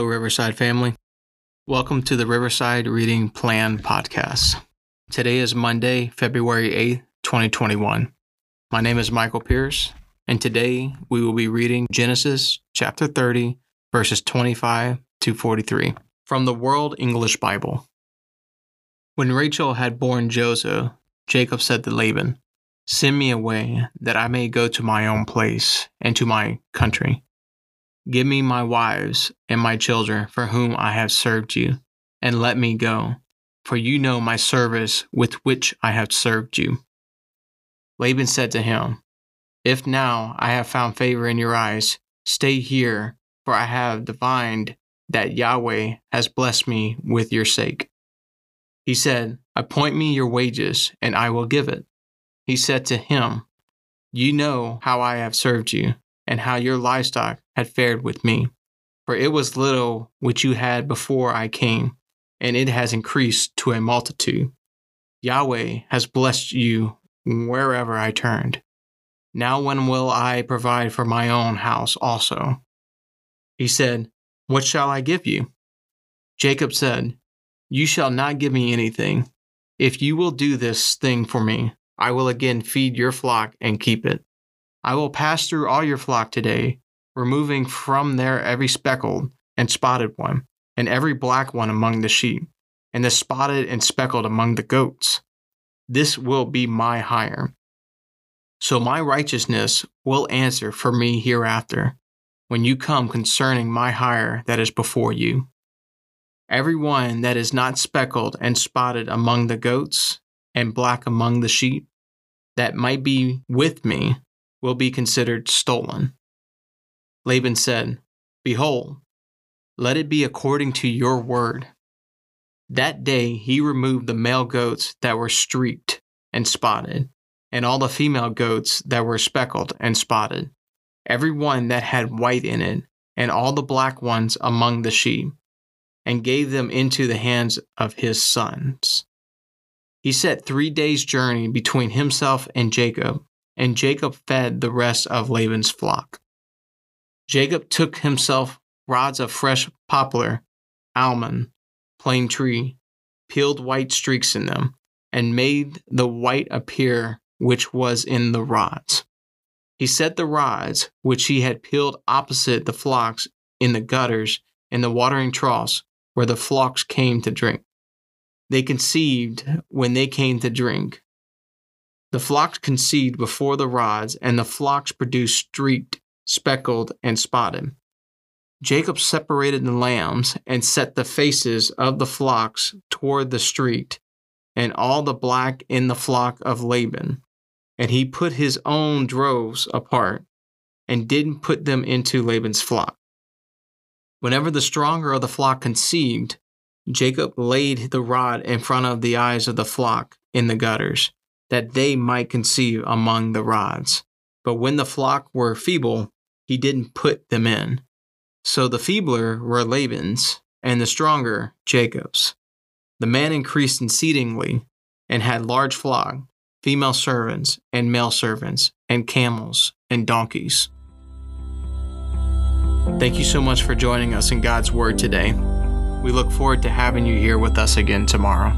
Riverside family. Welcome to the Riverside Reading Plan podcast. Today is Monday, February 8th, 2021. My name is Michael Pierce, and today we will be reading Genesis chapter 30, verses 25 to 43 from the World English Bible. When Rachel had borne Joseph, Jacob said to Laban, Send me away, that I may go to my own place and to my country. Give me my wives and my children for whom I have served you, and let me go, for you know my service with which I have served you. Laban said to him, If now I have found favor in your eyes, stay here, for I have divined that Yahweh has blessed me with your sake. He said, Appoint me your wages, and I will give it. He said to him, You know how I have served you, and how your livestock had fared with me. For it was little which you had before I came, and it has increased to a multitude. Yahweh has blessed you wherever I turned. Now, when will I provide for my own house also? He said, What shall I give you? Jacob said, You shall not give me anything. If you will do this thing for me, I will again feed your flock and keep it. I will pass through all your flock today, removing from there every speckled and spotted one, and every black one among the sheep, and the spotted and speckled among the goats. This will be my hire. So my righteousness will answer for me hereafter, when you come concerning my hire that is before you. Every one that is not speckled and spotted among the goats, and black among the sheep, that might be with me, will be considered stolen. Laban said, Behold, let it be according to your word. That day he removed the male goats that were streaked and spotted, and all the female goats that were speckled and spotted, every one that had white in it, and all the black ones among the sheep, and gave them into the hands of his sons. He set three days' journey between himself and Jacob, and Jacob fed the rest of Laban's flock. Jacob took himself rods of fresh poplar, almond, plane tree, peeled white streaks in them, and made the white appear which was in the rods. He set the rods which he had peeled opposite the flocks in the gutters in the watering troughs where the flocks came to drink. They conceived when they came to drink, the flocks conceived before the rods, and the flocks produced streaked, speckled, and spotted. Jacob separated the lambs and set the faces of the flocks toward the street, and all the black in the flock of Laban. And he put his own droves apart, and didn't put them into Laban's flock. Whenever the stronger of the flock conceived, Jacob laid the rod in front of the eyes of the flock in the gutters that they might conceive among the rods. But when the flock were feeble, he didn't put them in. So the feebler were Laban's, and the stronger Jacob's. The man increased exceedingly and had large flock, female servants and male servants, and camels and donkeys. Thank you so much for joining us in God's Word today. We look forward to having you here with us again tomorrow.